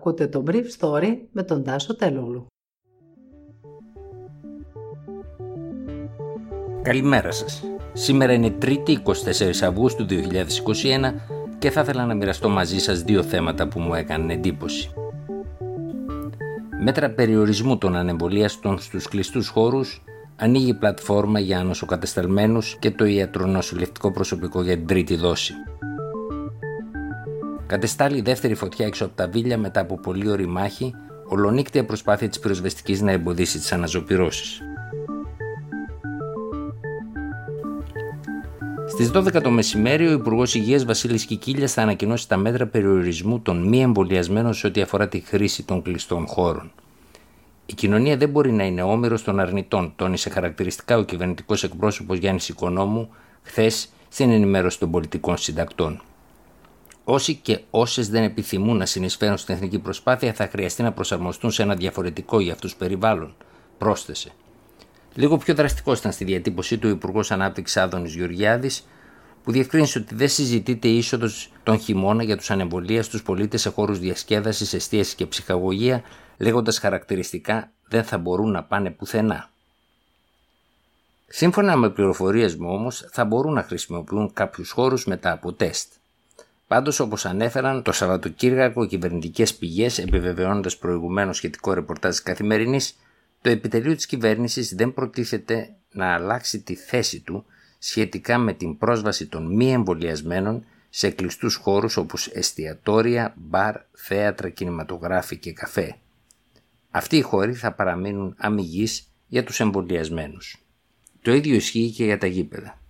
Ακούτε το Brief Story με τον Τάσο Τελούλου. Καλημέρα σας. Σήμερα είναι 3η 24 Αυγούστου 2021 και θα ήθελα να μοιραστώ μαζί σας δύο θέματα που μου έκαναν εντύπωση. Μέτρα περιορισμού των ανεμβολίαστων στους κλειστούς χώρους ανοίγει πλατφόρμα για νοσοκατεσταλμένους και το ιατρονοσηλευτικό προσωπικό για την τρίτη δόση. Κατεστάλλει δεύτερη φωτιά έξω από τα βίλια μετά από πολύ ωρή μάχη, ολονύκτια προσπάθεια της πυροσβεστικής να εμποδίσει τις αναζωπυρώσει. Στις 12 το μεσημέρι, ο Υπουργός Υγείας Βασίλης Κικίλιας θα ανακοινώσει τα μέτρα περιορισμού των μη εμβολιασμένων σε ό,τι αφορά τη χρήση των κλειστών χώρων. Η κοινωνία δεν μπορεί να είναι όμοιρος των αρνητών, τόνισε χαρακτηριστικά ο κυβερνητικός εκπρόσωπος Γιάννης Οικονόμου χθες στην ενημέρωση των πολιτικών συντακτών. Όσοι και όσες δεν επιθυμούν να συνεισφέρουν στην εθνική προσπάθεια θα χρειαστεί να προσαρμοστούν σε ένα διαφορετικό για αυτούς περιβάλλον, πρόσθεσε. Λίγο πιο δραστικός ήταν στη διατύπωσή του ο Υπουργός Ανάπτυξης Άδωνης Γεωργιάδης, που διευκρίνησε ότι δεν συζητείται είσοδος τον χειμώνα για τους ανεμβολία στου πολίτες σε χώρους διασκέδασης, εστίασης και ψυχαγωγία, λέγοντας χαρακτηριστικά δεν θα μπορούν να πάνε πουθενά. Σύμφωνα με πληροφορίες μου όμως, θα μπορούν να χρησιμοποιούν κάποιους χώρους μετά από τεστ. Πάντως, όπως ανέφεραν το Σαββατοκύριακο κυβερνητικές πηγές, επιβεβαιώνοντας προηγουμένως σχετικό ρεπορτάζ της Καθημερινής, το επιτελείο της κυβέρνησης δεν προτίθεται να αλλάξει τη θέση του σχετικά με την πρόσβαση των μη εμβολιασμένων σε κλειστούς χώρους όπως εστιατόρια, μπαρ, θέατρα, κινηματογράφοι και καφέ. Αυτοί οι χώροι θα παραμείνουν αμυγείς για τους εμβολιασμένους. Το ίδιο ισχύει και για τα γήπεδα.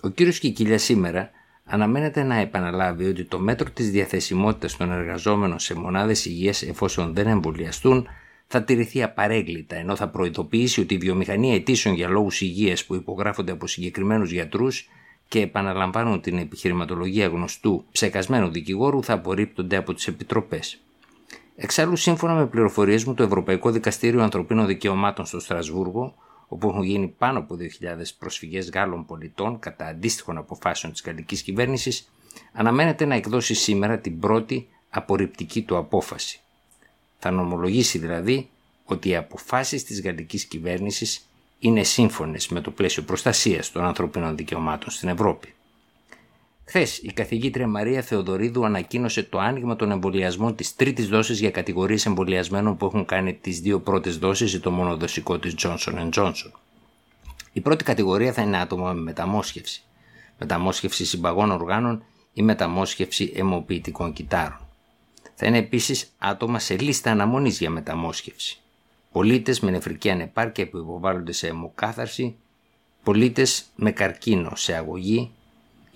Ο κύριος Κικίλια σήμερα αναμένεται να επαναλάβει ότι το μέτρο της διαθεσιμότητας των εργαζόμενων σε μονάδες υγείας εφόσον δεν εμβολιαστούν θα τηρηθεί απαρέγκλητα, ενώ θα προειδοποιήσει ότι η βιομηχανία αιτήσεων για λόγους υγείας που υπογράφονται από συγκεκριμένους γιατρούς και επαναλαμβάνουν την επιχειρηματολογία γνωστού ψεκασμένου δικηγόρου θα απορρίπτονται από τις επιτροπές. Εξάλλου, σύμφωνα με πληροφορίες μου, το Ευρωπαϊκό Δικαστήριο Ανθρωπίνων Δικαιωμάτων στο Στρασβούργο, όπου έχουν γίνει πάνω από 2.000 προσφυγές Γάλλων πολιτών κατά αντίστοιχων αποφάσεων της γαλλικής κυβέρνησης, αναμένεται να εκδώσει σήμερα την πρώτη απορριπτική του απόφαση. Θα νομολογήσει δηλαδή ότι οι αποφάσεις της γαλλικής κυβέρνησης είναι σύμφωνες με το πλαίσιο προστασίας των ανθρωπίνων δικαιωμάτων στην Ευρώπη. Χθες, η καθηγήτρια Μαρία Θεοδωρίδου ανακοίνωσε το άνοιγμα των εμβολιασμών της τρίτης δόσης για κατηγορίες εμβολιασμένων που έχουν κάνει τις δύο πρώτες δόσεις ή το μονοδοσικό της Johnson Johnson. Η πρώτη κατηγορία θα είναι άτομα με μεταμόσχευση, μεταμόσχευση συμπαγών οργάνων ή μεταμόσχευση αιμοποιητικών κυτάρων. Θα είναι επίσης άτομα σε λίστα αναμονής για μεταμόσχευση. Πολίτες με νεφρική ανεπάρκεια που υποβάλλονται σε αιμοκάθαρση, πολίτες με καρκίνο σε αγωγή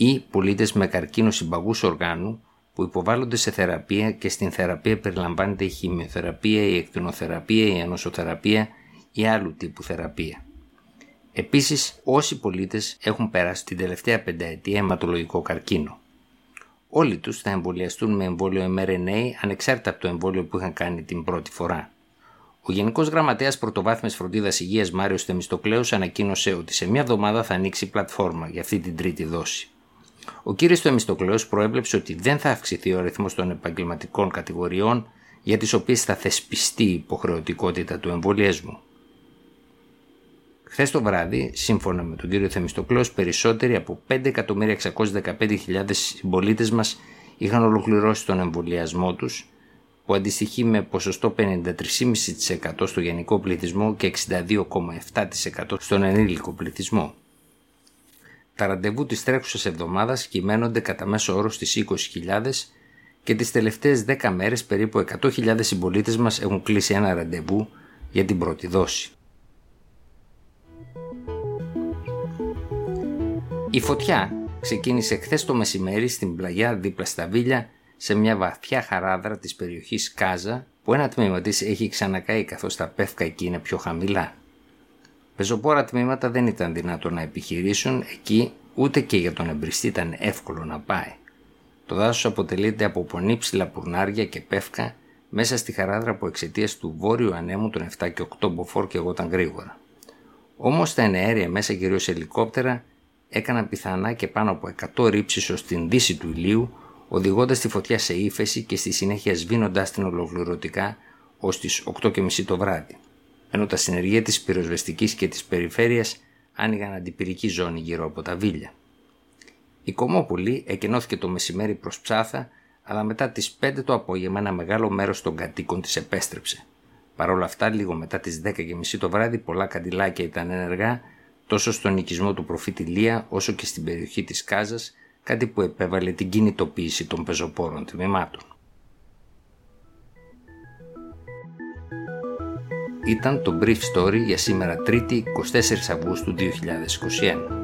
ή πολίτες με καρκίνο συμπαγούς οργάνου που υποβάλλονται σε θεραπεία και στην θεραπεία περιλαμβάνεται η χημειοθεραπεία, η εκτινοθεραπεία, η ανοσοθεραπεία ή άλλου τύπου θεραπεία. Επίσης, όσοι πολίτες έχουν περάσει την τελευταία πενταετία αιματολογικό καρκίνο. Όλοι τους θα εμβολιαστούν με εμβόλιο mRNA ανεξάρτητα από το εμβόλιο που είχαν κάνει την πρώτη φορά. Ο Γενικός Γραμματέας Πρωτοβάθμιας Φροντίδας Υγείας Μάριος Θεμιστοκλέους ανακοίνωσε ότι σε μια εβδομάδα θα ανοίξει πλατφόρμα για αυτή την τρίτη δόση. Ο κ. Θεμιστοκλέου προέβλεψε ότι δεν θα αυξηθεί ο αριθμός των επαγγελματικών κατηγοριών για τις οποίες θα θεσπιστεί η υποχρεωτικότητα του εμβολιασμού. Χθες το βράδυ, σύμφωνα με τον κύριο Θεμιστοκλέος, περισσότεροι από 5.615.000 συμπολίτες μας είχαν ολοκληρώσει τον εμβολιασμό τους, που αντιστοιχεί με ποσοστό 53,5% στο γενικό πληθυσμό και 62,7% στον ενήλικο πληθυσμό. Τα ραντεβού της τρέχουσας εβδομάδας κυμαίνονται κατά μέσο όρο στις 20.000 και τις τελευταίες 10 μέρες περίπου 100.000 συμπολίτες μας έχουν κλείσει ένα ραντεβού για την πρώτη δόση. Η φωτιά ξεκίνησε χθες το μεσημέρι στην πλαγιά δίπλα στα Βίλια σε μια βαθιά χαράδρα της περιοχής Κάζα που ένα τμήμα της έχει ξανακάει καθώς τα πεύκα εκεί είναι πιο χαμηλά. Πεζοπόρα τμήματα δεν ήταν δυνατό να επιχειρήσουν εκεί ούτε και για τον εμπριστή ήταν εύκολο να πάει. Το δάσος αποτελείται από πονίψηλα πουρνάρια και πεύκα μέσα στη χαράδρα που εξαιτίας του βόρειου ανέμου των 7 και 8 μποφόρ και εγώ γρήγορα. Όμως τα εναέρια μέσα κυρίω ελικόπτερα έκαναν πιθανά και πάνω από 100 ρήψεις ως την δύση του ηλίου, οδηγώντας τη φωτιά σε ύφεση και στη συνέχεια σβήνοντάς την ολοκληρωτικά ως τις 8.30 το βράδυ, ενώ τα συνεργεία της πυροσβεστικής και της περιφέρειας άνοιγαν αντιπυρική ζώνη γύρω από τα βίλια. Η Κομόπολη εκενώθηκε το μεσημέρι προς ψάθα, αλλά μετά τις 5 το απόγευμα ένα μεγάλο μέρος των κατοίκων της επέστρεψε. Παρ' όλα αυτά, λίγο μετά τις 10.30 το βράδυ, πολλά καντιλάκια ήταν ενεργά τόσο στον οικισμό του προφήτη Λία όσο και στην περιοχή της Κάζας, κάτι που επέβαλε την κινητοποίηση των πεζοπόρων τμήματων. Ήταν το Brief Story για σήμερα 3η 24 Αυγούστου 2021.